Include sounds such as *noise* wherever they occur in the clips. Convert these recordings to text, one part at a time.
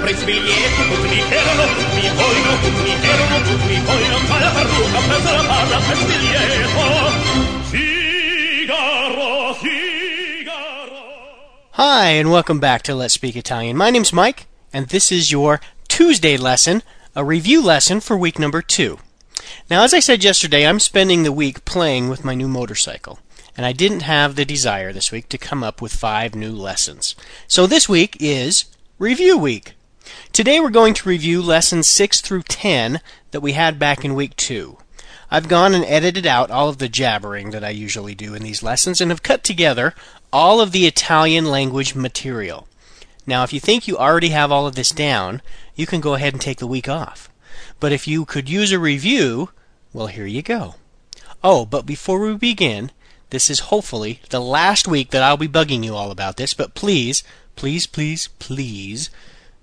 Tutti mi chiedono, mi mi tutti mi fa la la Figaro. Hi, and welcome back to Let's Speak Italian. My name's Mike, and this is your Tuesday lesson, a review lesson for week number two. Now, as I said yesterday, I'm spending the week playing with my new motorcycle, and I didn't have the desire this week to come up with five new lessons. So this week is Review Week. Today we're going to review lessons 6 through 10 that we had back in week 2. I've gone and edited out all of the jabbering that I usually do in these lessons and have cut together all of the Italian language material. Now, if you think you already have all of this down, you can go ahead and take the week off. But if you could use a review, well, here you go. Oh, but before we begin, this is hopefully the last week that I'll be bugging you all about this, but please, please, please, please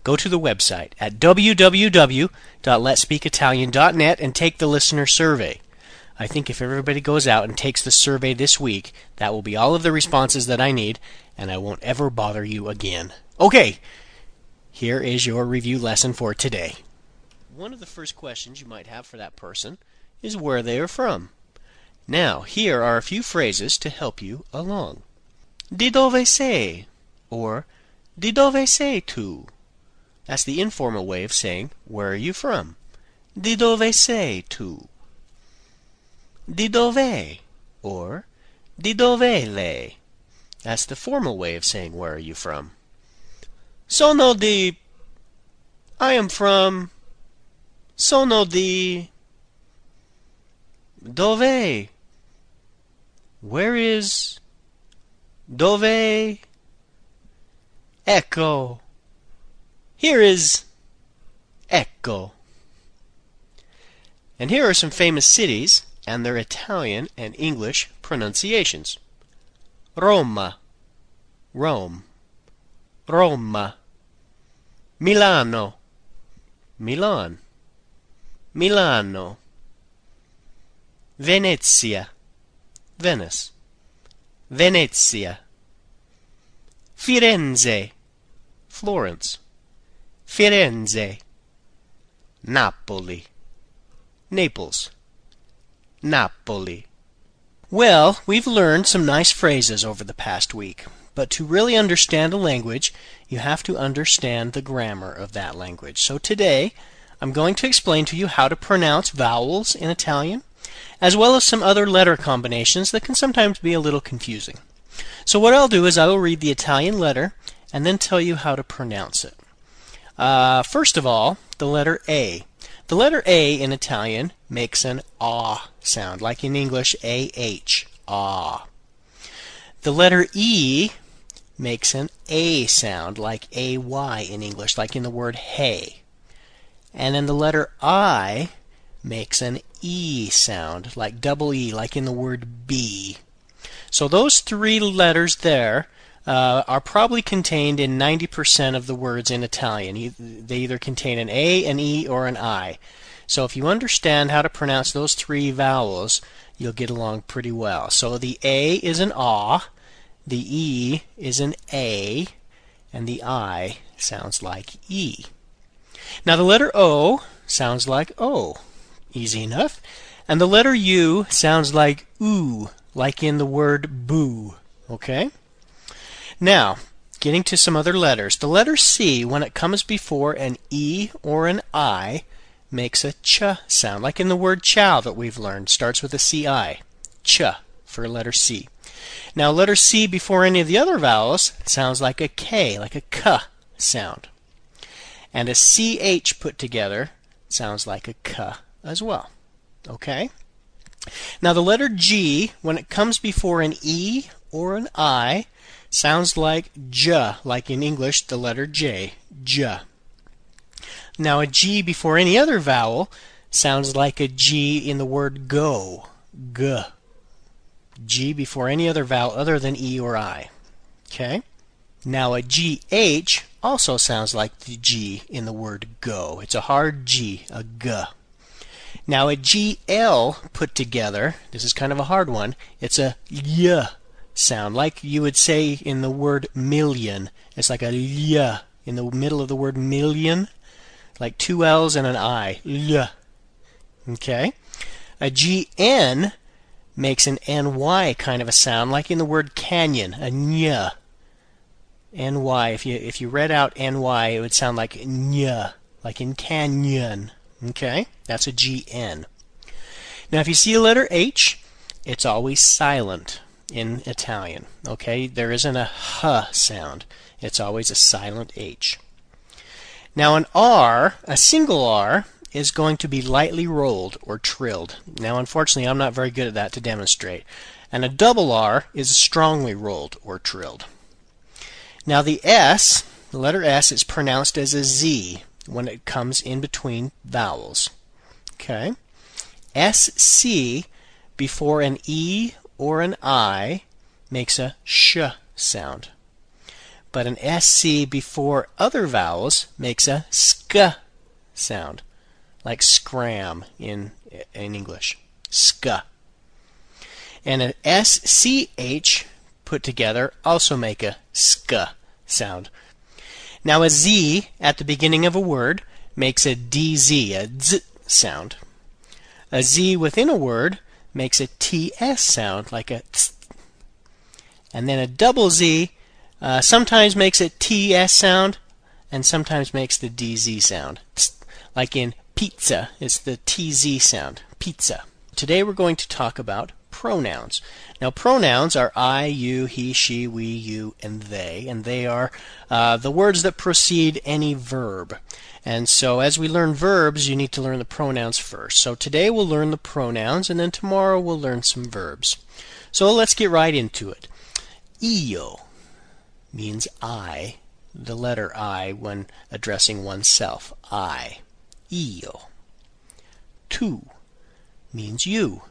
go to the website at www.letspeakitalian.net and take the listener survey. I think if everybody goes out and takes the survey this week, that will be all of the responses that I need, and I won't ever bother you again. Okay, here is your review lesson for today. One of the first questions you might have for that person is where they are from. Now, here are a few phrases to help you along. Di dove sei? Or Di dove sei tu? That's the informal way of saying, Where are you from? Di dove sei tu? Di dove? Or Di dove lei? That's the formal way of saying, Where are you from? Sono di. I am from. Sono di. Dove? Where is. Dove? Ecco. Here is. Ecco. And here are some famous cities and their Italian and English pronunciations. Roma, Rome, Roma, Milano, Milan, Milano, Venezia, Venice, Venezia, Firenze, Florence, Firenze, Napoli, Naples, Napoli. Well, we've learned some nice phrases over the past week, but to really understand a language, you have to understand the grammar of that language. So today, I'm going to explain to you how to pronounce vowels in Italian, as well as some other letter combinations that can sometimes be a little confusing. So what I'll do is I will read the Italian letter and then tell you how to pronounce it. Uh, first of all, the letter A. The letter A in Italian makes an ah sound, like in English, ah, ah. The letter E makes an A sound, like ay in English, like in the word hay. And then the letter I makes an E sound, like double E, like in the word bee. So those three letters there uh, are probably contained in 90% of the words in Italian. They either contain an A, an E, or an I. So if you understand how to pronounce those three vowels, you'll get along pretty well. So the A is an ah, the E is an A, and the I sounds like E. Now the letter O sounds like O. Easy enough. And the letter U sounds like oo, like in the word boo. Okay? Now, getting to some other letters. The letter C, when it comes before an E or an I, makes a ch sound, like in the word ciao that we've learned, starts with a CI. Ch for letter C. Now, letter C before any of the other vowels sounds like a K, like a K sound. And a CH put together sounds like a K as well. Okay? Now, the letter G, when it comes before an E or an I, sounds like J, like in English, the letter J. J. Now, a G before any other vowel sounds like a G in the word go. G. G before any other vowel other than E or I. Okay? Now, a GH also sounds like the G in the word go. It's a hard G, a G. Now, a GL put together, this is kind of a hard one, it's a Y sound, like you would say in the word million. It's like a Y, in the middle of the word million, like two L's and an I. L. Okay? A GN makes an NY kind of a sound, like in the word canyon, a nya. NY. If you if you read out NY, it would sound like ny, like in canyon. Okay? That's a GN. Now, if you see a letter H, it's always silent in Italian. Okay? There isn't a h sound. It's always a silent H. Now, an R, a single R, is going to be lightly rolled or trilled. Now, unfortunately, I'm not very good at that to demonstrate. And a double R is strongly rolled or trilled. Now, the S, the letter S, is pronounced as a Z when it comes in between vowels. Okay? SC before an E or an I makes a sh sound. But an SC before other vowels makes a sk sound, like scram in, in English. Sk. And an SCH put together also make a sk sound. Now a Z at the beginning of a word makes a DZ, a Z sound. A Z within a word makes a TS sound, like a. And then a double Z uh, sometimes makes a TS sound and sometimes makes the DZ sound. Like in pizza, it's the TZ sound, pizza. Today we're going to talk about pronouns. Now, pronouns are I, you, he, she, we, you, and they, and they are uh, the words that precede any verb. And so, as we learn verbs, you need to learn the pronouns first. So, today we'll learn the pronouns, and then tomorrow we'll learn some verbs. So, let's get right into it. Io means I, the letter I when addressing oneself. I. Io. Tu means you.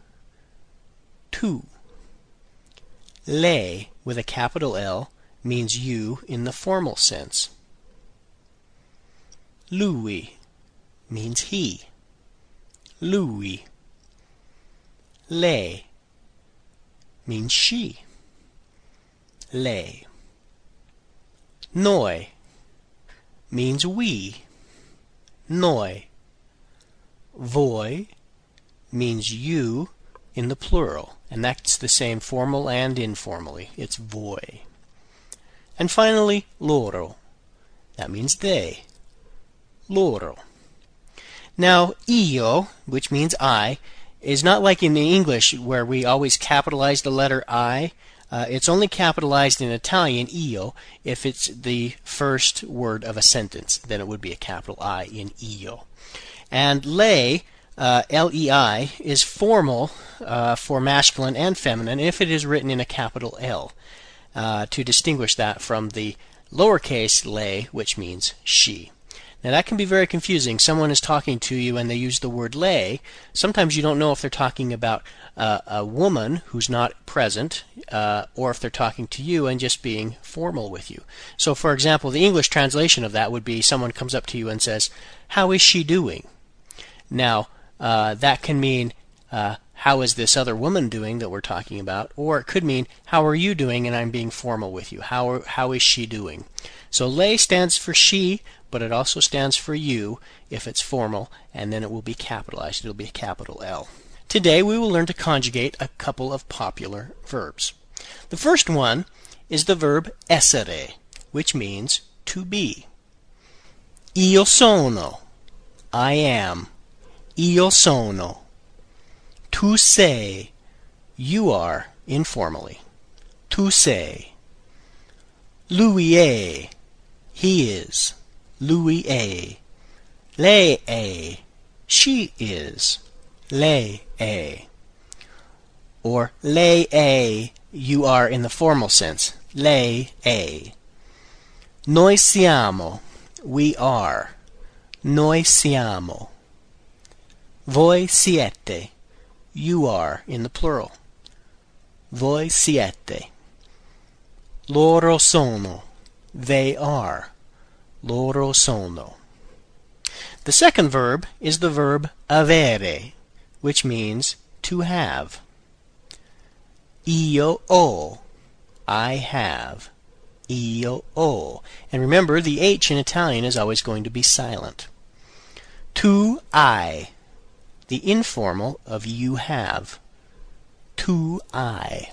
Tu. Lei with a capital L means you in the formal sense. Lui means he. Lui. Lei means she. Lei. Noi means we. Noi. Voi means you in the plural, and that's the same formal and informally. It's voi. And finally, loro. That means they. Loro. Now, io, which means I, is not like in English where we always capitalize the letter I. Uh, it's only capitalized in Italian, io, if it's the first word of a sentence. Then it would be a capital I in io. And lei uh, LEI is formal uh, for masculine and feminine if it is written in a capital L uh, to distinguish that from the lowercase lei, which means she. Now that can be very confusing. Someone is talking to you and they use the word lei. Sometimes you don't know if they're talking about uh, a woman who's not present uh, or if they're talking to you and just being formal with you. So, for example, the English translation of that would be someone comes up to you and says, How is she doing? Now, uh, that can mean uh, how is this other woman doing that we're talking about, or it could mean how are you doing and I'm being formal with you. How are, how is she doing? So lei stands for she, but it also stands for you if it's formal, and then it will be capitalized. It'll be a capital L. Today we will learn to conjugate a couple of popular verbs. The first one is the verb essere, which means to be. Io sono. I am. Io sono. Tu sei. You are, informally. Tu sei. Lui è. He is. Lui è. Lei è. She is. Lei è. Or lei è. You are in the formal sense. Lei è. Noi siamo. We are. Noi siamo. Voi siete. You are in the plural. Voi siete. Loro sono. They are. Loro sono. The second verb is the verb avere, which means to have. Io ho. I have. io, o. And remember, the H in Italian is always going to be silent. Tu, I. The informal of you have. Tu, I.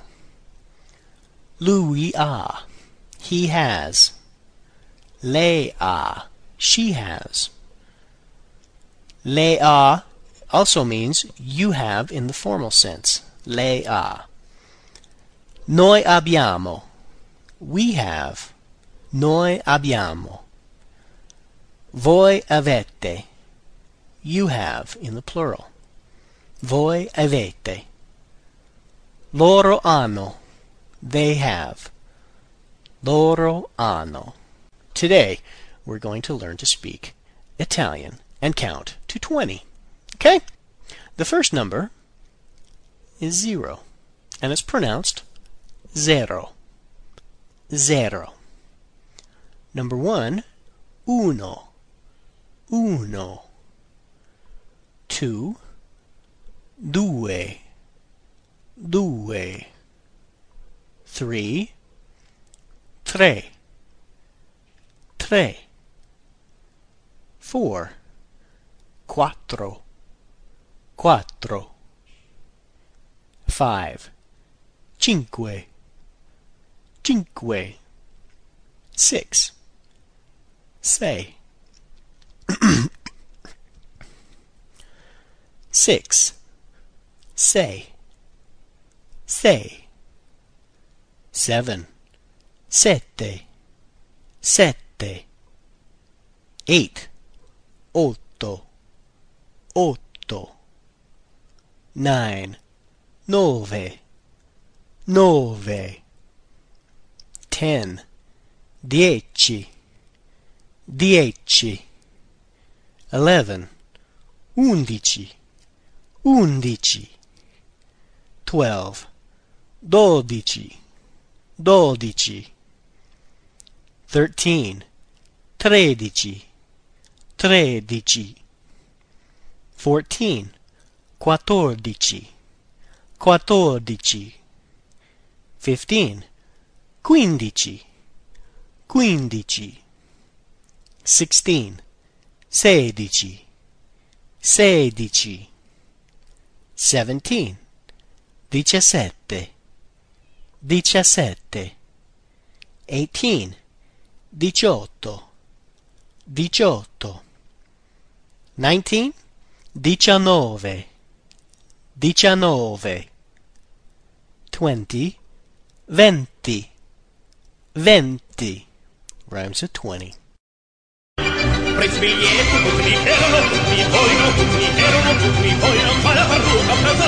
Lui ha. He has. Lei ha. She has. Lei ha also means you have in the formal sense. Lei ha. Noi abbiamo. We have. Noi abbiamo. Voi avete. You have in the plural. Voi avete. Loro hanno. They have. Loro hanno. Today, we're going to learn to speak Italian and count to 20. Okay? The first number is zero, and it's pronounced zero. Zero. Number one, uno. Uno. Two, due. Due. Three, tre. Tre. Four, quattro. Quattro. Five, cinque. Cinque. Six. Sei. *clears throat* Six. Sei. Sei. Seven. Sette. Sette. Eight. Otto. Otto. Nine. Nove. Nove. Ten. Dieci. Dieci. Eleven. Undici. Undici. Twelve. Dodici. Dodici. Thirteen. Tredici. Tredici. Fourteen. Quattordici. Quattordici. Fifteen. Quindici. Quindici. Sixteen. Sedici. Sedici. Seventeen. Diciassette. Diciassette. Eighteen. Diciotto. Diciotto. Nineteen. Diciannove. Diciannove. Twenty. Venti. Venti. Rhymes with twenty. Presi biglietto, tutti mi erano, tutti mi vogliono, tutti mi erano, tutti mi vogliono, fa la parrucca, presa